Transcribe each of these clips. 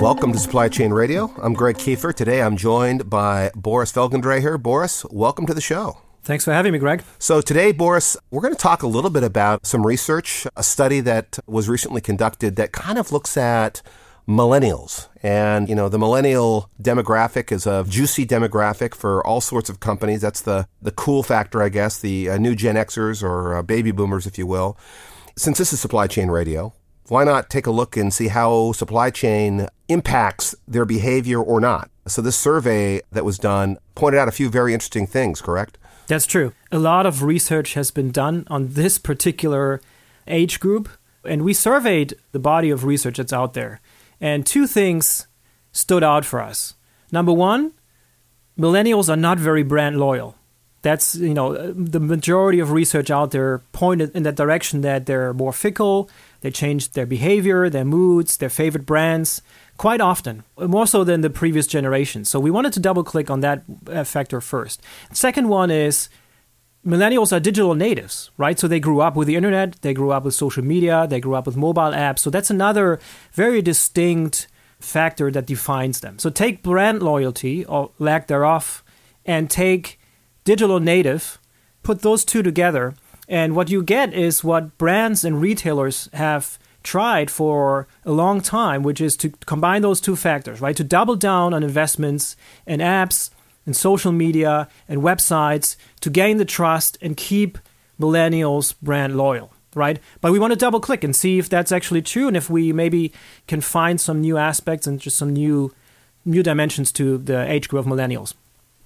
Welcome to Supply Chain Radio. I'm Greg Kefer. Today I'm joined by Boris Felgendreher. Boris, welcome to the show. Thanks for having me, Greg. So, today, Boris, we're going to talk a little bit about some research, a study that was recently conducted that kind of looks at millennials. And, you know, the millennial demographic is a juicy demographic for all sorts of companies. That's the, the cool factor, I guess, the uh, new Gen Xers or uh, baby boomers, if you will. Since this is supply chain radio, why not take a look and see how supply chain impacts their behavior or not? So, this survey that was done pointed out a few very interesting things, correct? That's true. A lot of research has been done on this particular age group, and we surveyed the body of research that's out there. And two things stood out for us. Number one, millennials are not very brand loyal. That's, you know, the majority of research out there pointed in that direction that they're more fickle, they changed their behavior, their moods, their favorite brands quite often, more so than the previous generation. So we wanted to double click on that uh, factor first. Second one is millennials are digital natives, right? So they grew up with the internet, they grew up with social media, they grew up with mobile apps. So that's another very distinct factor that defines them. So take brand loyalty or lack thereof and take digital native, put those two together, and what you get is what brands and retailers have tried for a long time, which is to combine those two factors, right? To double down on investments in apps and social media and websites to gain the trust and keep millennials brand loyal, right? But we want to double click and see if that's actually true and if we maybe can find some new aspects and just some new new dimensions to the age group of millennials.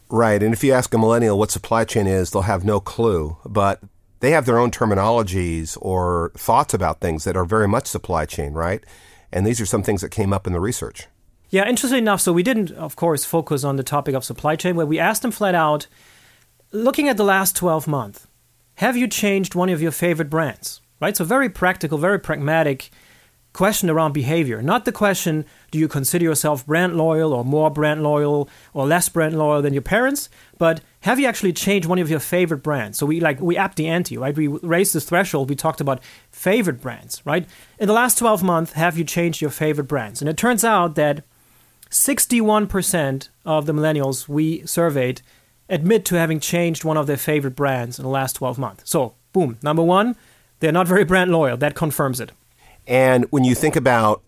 Right. And if you ask a millennial what supply chain is, they'll have no clue. But they have their own terminologies or thoughts about things that are very much supply chain, right? And these are some things that came up in the research. Yeah, interesting enough. So we didn't, of course, focus on the topic of supply chain, where we asked them flat out, looking at the last 12 months, have you changed one of your favorite brands? Right? So very practical, very pragmatic question around behavior, not the question, do you consider yourself brand loyal or more brand loyal or less brand loyal than your parents, but have you actually changed one of your favorite brands? So we like we upped the ante, right? We raised the threshold. We talked about favorite brands, right? In the last 12 months, have you changed your favorite brands? And it turns out that 61% of the millennials we surveyed admit to having changed one of their favorite brands in the last 12 months. So, boom, number 1, they're not very brand loyal. That confirms it. And when you think about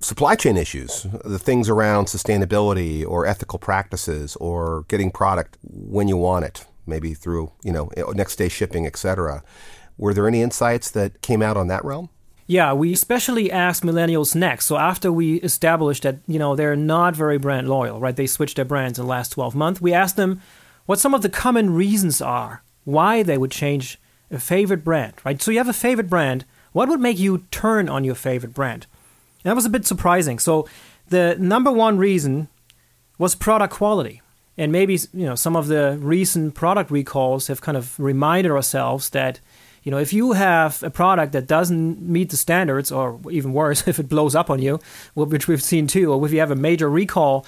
supply chain issues, the things around sustainability or ethical practices or getting product when you want it, maybe through, you know, eh, next day shipping, etc. Were there any insights that came out on that realm? Yeah, we especially asked millennials next. So after we established that, you know, they're not very brand loyal, right? They switched their brands in the last 12 months. We asked them what some of the common reasons are why they would change a favorite brand, right? So you have a favorite brand, what would make you turn on your favorite brand? That was a bit surprising. So the number one reason was product quality. And maybe you know some of the recent product recalls have kind of reminded ourselves that you know if you have a product that doesn't meet the standards, or even worse, if it blows up on you, which we've seen too, or if you have a major recall,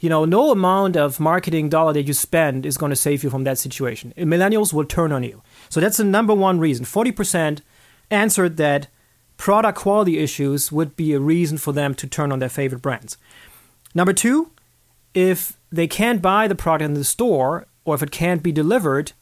you know no amount of marketing dollar that you spend is going to save you from that situation. Millennials will turn on you. So that's the number one reason. Forty percent answered that product quality issues would be a reason for them to turn on their favorite brands. Number two, if they can't buy the product in the store or if it can't be delivered,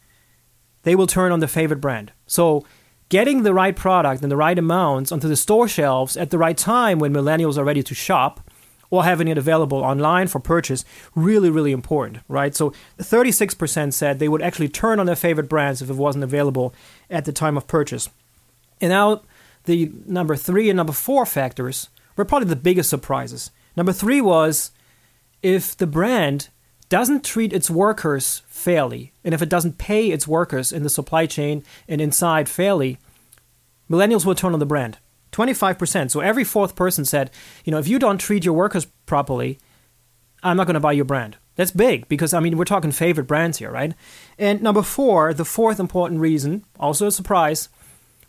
they will turn on their favorite brand. So, getting the right product and the right amounts onto the store shelves at the right time when millennials are ready to shop or having it available online for purchase really really important right so 36% said they would actually turn on their favorite brands if it wasn't available at the time of purchase and now the number three and number four factors were probably the biggest surprises. Number three was if the brand doesn't treat its workers fairly, and if it doesn't pay its workers in the supply chain and inside fairly, millennials will turn on the brand. 25%. So every fourth person said, you know, if you don't treat your workers properly, I'm not going to buy your brand. That's big because, I mean, we're talking favorite brands here, right? And number four, the fourth important reason, also a surprise,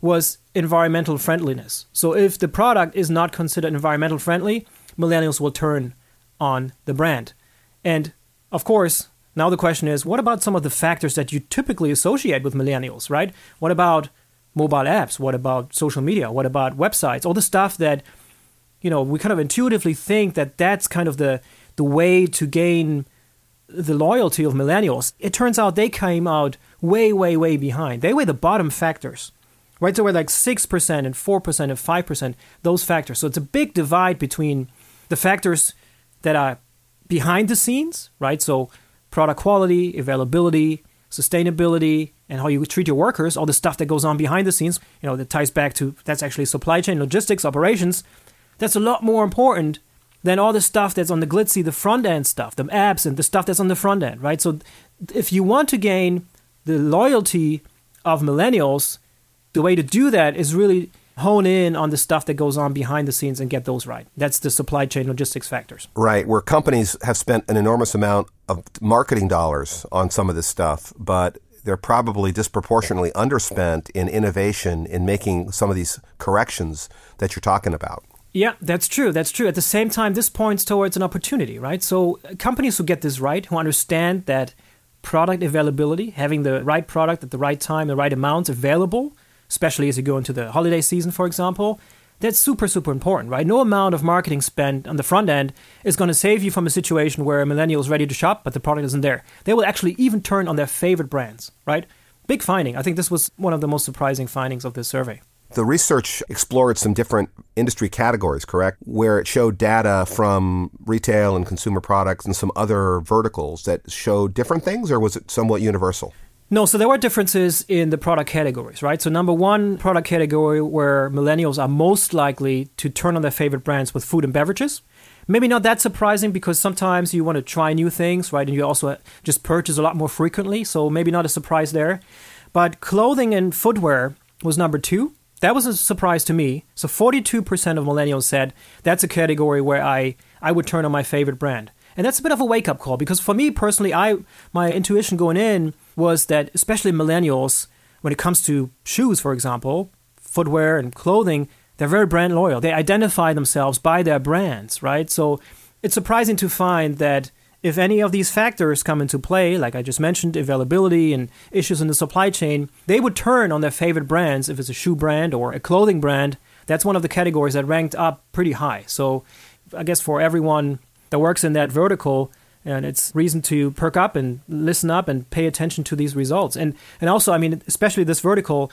was environmental friendliness. So if the product is not considered environmental friendly, millennials will turn on the brand. And of course, now the question is what about some of the factors that you typically associate with millennials, right? What about mobile apps? What about social media? What about websites? All the stuff that you know, we kind of intuitively think that that's kind of the the way to gain the loyalty of millennials. It turns out they came out way, way, way behind. They were the bottom factors, right? So we're like 6% and 4% and 5%, those factors. So it's a big divide between the factors that are behind the scenes, right? So product quality, availability, sustainability, and how you treat your workers, all the stuff that goes on behind the scenes, you know, that ties back to that's actually supply chain, logistics, operations. That's a lot more important than all the stuff that's on the glitzy, the front end stuff, the apps and the stuff that's on the front end, right? So if you want to gain the loyalty of millennials, the way to do that is really hone in on the stuff that goes on behind the scenes and get those right. That's the supply chain logistics factors. Right, where companies have spent an enormous amount of marketing dollars on some of this stuff, but they're probably disproportionately underspent in innovation in making some of these corrections that you're talking about. Yeah, that's true. That's true. At the same time, this points towards an opportunity, right? So, companies who get this right, who understand that product availability, having the right product at the right time, the right amounts available, especially as you go into the holiday season, for example, that's super, super important, right? No amount of marketing spent on the front end is going to save you from a situation where a millennial is ready to shop, but the product isn't there. They will actually even turn on their favorite brands, right? Big finding. I think this was one of the most surprising findings of this survey. The research explored some different industry categories, correct? Where it showed data from retail and consumer products and some other verticals that showed different things, or was it somewhat universal? No, so there were differences in the product categories, right? So, number one product category where millennials are most likely to turn on their favorite brands with food and beverages. Maybe not that surprising because sometimes you want to try new things, right? And you also just purchase a lot more frequently, so maybe not a surprise there. But clothing and footwear was number two. That was a surprise to me. So 42% of millennials said that's a category where I, I would turn on my favorite brand. And that's a bit of a wake up call because for me personally, I my intuition going in was that especially millennials, when it comes to shoes, for example, footwear and clothing, they're very brand loyal. They identify themselves by their brands, right? So it's surprising to find that if any of these factors come into play, like I just mentioned, availability and issues in the supply chain, they would turn on their favorite brands if it's a shoe brand or a clothing brand. That's one of the categories that ranked up pretty high. So I guess for everyone that works in that vertical, and it's reason to perk up and listen up and pay attention to these results. And and also, I mean, especially this vertical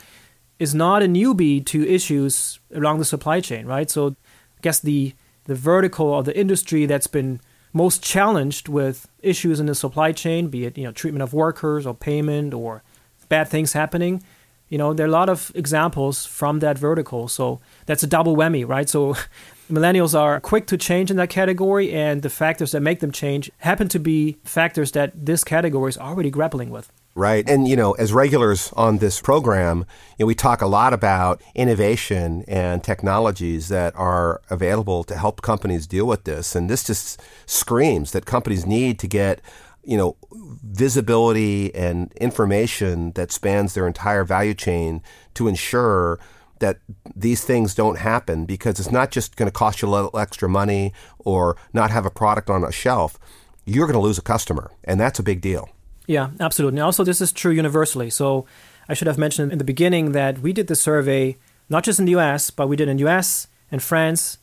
is not a newbie to issues along the supply chain, right? So I guess the the vertical or the industry that's been most challenged with issues in the supply chain, be it you know treatment of workers or payment or bad things happening. You know, there are a lot of examples from that vertical, so that's a double whammy, right? So millennials are quick to change in that category, and the factors that make them change happen to be factors that this category is already grappling with. Right. And, you know, as regulars on this program, you know, we talk a lot about innovation and technologies that are available to help companies deal with this. And this just screams that companies need to get, you know, visibility and information that spans their entire value chain to ensure that these things don't happen because it's not just going to cost you a little extra money or not have a product on a shelf. You're going to lose a customer, and that's a big deal. Yeah, absolutely. And also, this is true universally. So I should have mentioned in the beginning that we did the survey not just in the US, but we did in the US and France,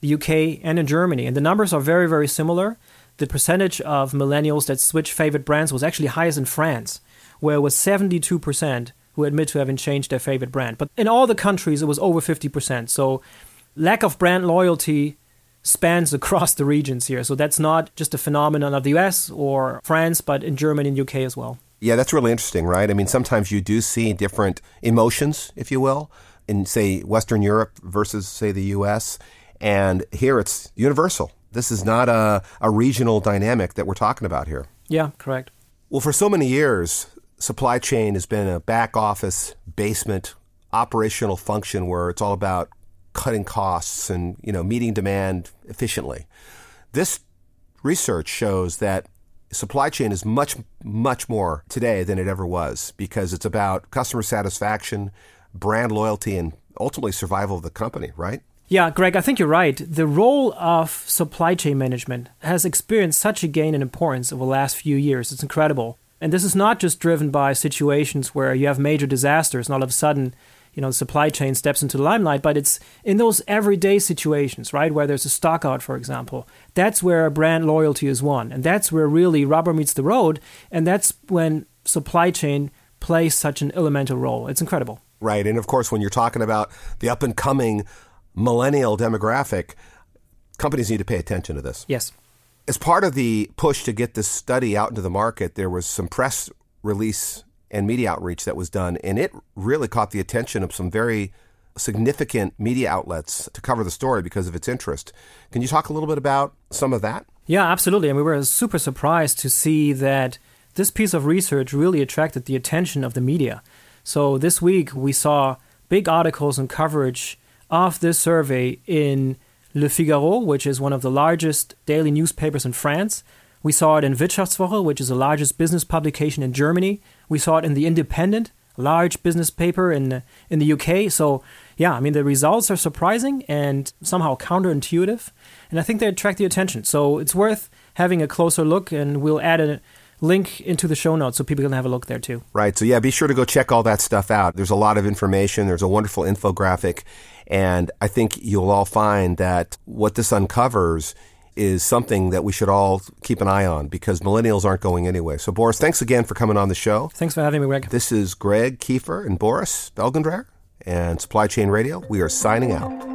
the UK, and in Germany. And the numbers are very, very similar. The percentage of millennials that switch favorite brands was actually highest in France, where it was 72% who admit to having changed their favorite brand. But in all the countries, it was over 50%. So lack of brand loyalty spans across the regions here. So that's not just a phenomenon of the US or France, but in Germany and UK as well. Yeah, that's really interesting, right? I mean, sometimes you do see different emotions, if you will, in, say, Western Europe versus, say, the US. And here it's universal. This is not a, a regional dynamic that we're talking about here. Yeah, correct. Well, for so many years, supply chain has been a back office, basement, operational function where it's all about cutting costs and you know meeting demand efficiently. This research shows that supply chain is much much more today than it ever was because it's about customer satisfaction, brand loyalty, and ultimately survival of the company. Right? Yeah, Greg, I think you're right. The role of supply chain management has experienced such a gain in importance over the last few years. It's incredible. And this is not just driven by situations where you have major disasters and all of a sudden you know, the supply chain steps into the limelight, but it's in those everyday situations, right, where there's a stockout, for example. That's where brand loyalty is won, and that's where really rubber meets the road, and that's when supply chain plays such an elemental role. It's incredible. Right, and of course, when you're talking about the up and coming millennial demographic, companies need to pay attention to this. Yes. As part of the push to get this study out into the market, there was some press release and media outreach that was done, and it really caught the attention of some very significant media outlets to cover the story because of its interest. Can you talk a little bit about some of that? Yeah, absolutely. And we were super surprised to see that this piece of research really attracted the attention of the media. So this week we saw big articles and coverage of this survey in Le Figaro, which is one of the largest daily newspapers in France. We saw it in Wirtschaftswoche, which is the largest business publication in Germany. We saw it in The Independent, large business paper in in the UK. So, yeah, I mean the results are surprising and somehow counterintuitive, and I think they attract the attention. So, it's worth having a closer look and we'll add a link into the show notes so people can have a look there too. Right. So yeah, be sure to go check all that stuff out. There's a lot of information. There's a wonderful infographic. And I think you'll all find that what this uncovers is something that we should all keep an eye on because millennials aren't going anywhere. So, Boris, thanks again for coming on the show. Thanks for having me, Greg. This is Greg Kefer and Boris Felgendreher and Supply Chain Radio. We are signing out.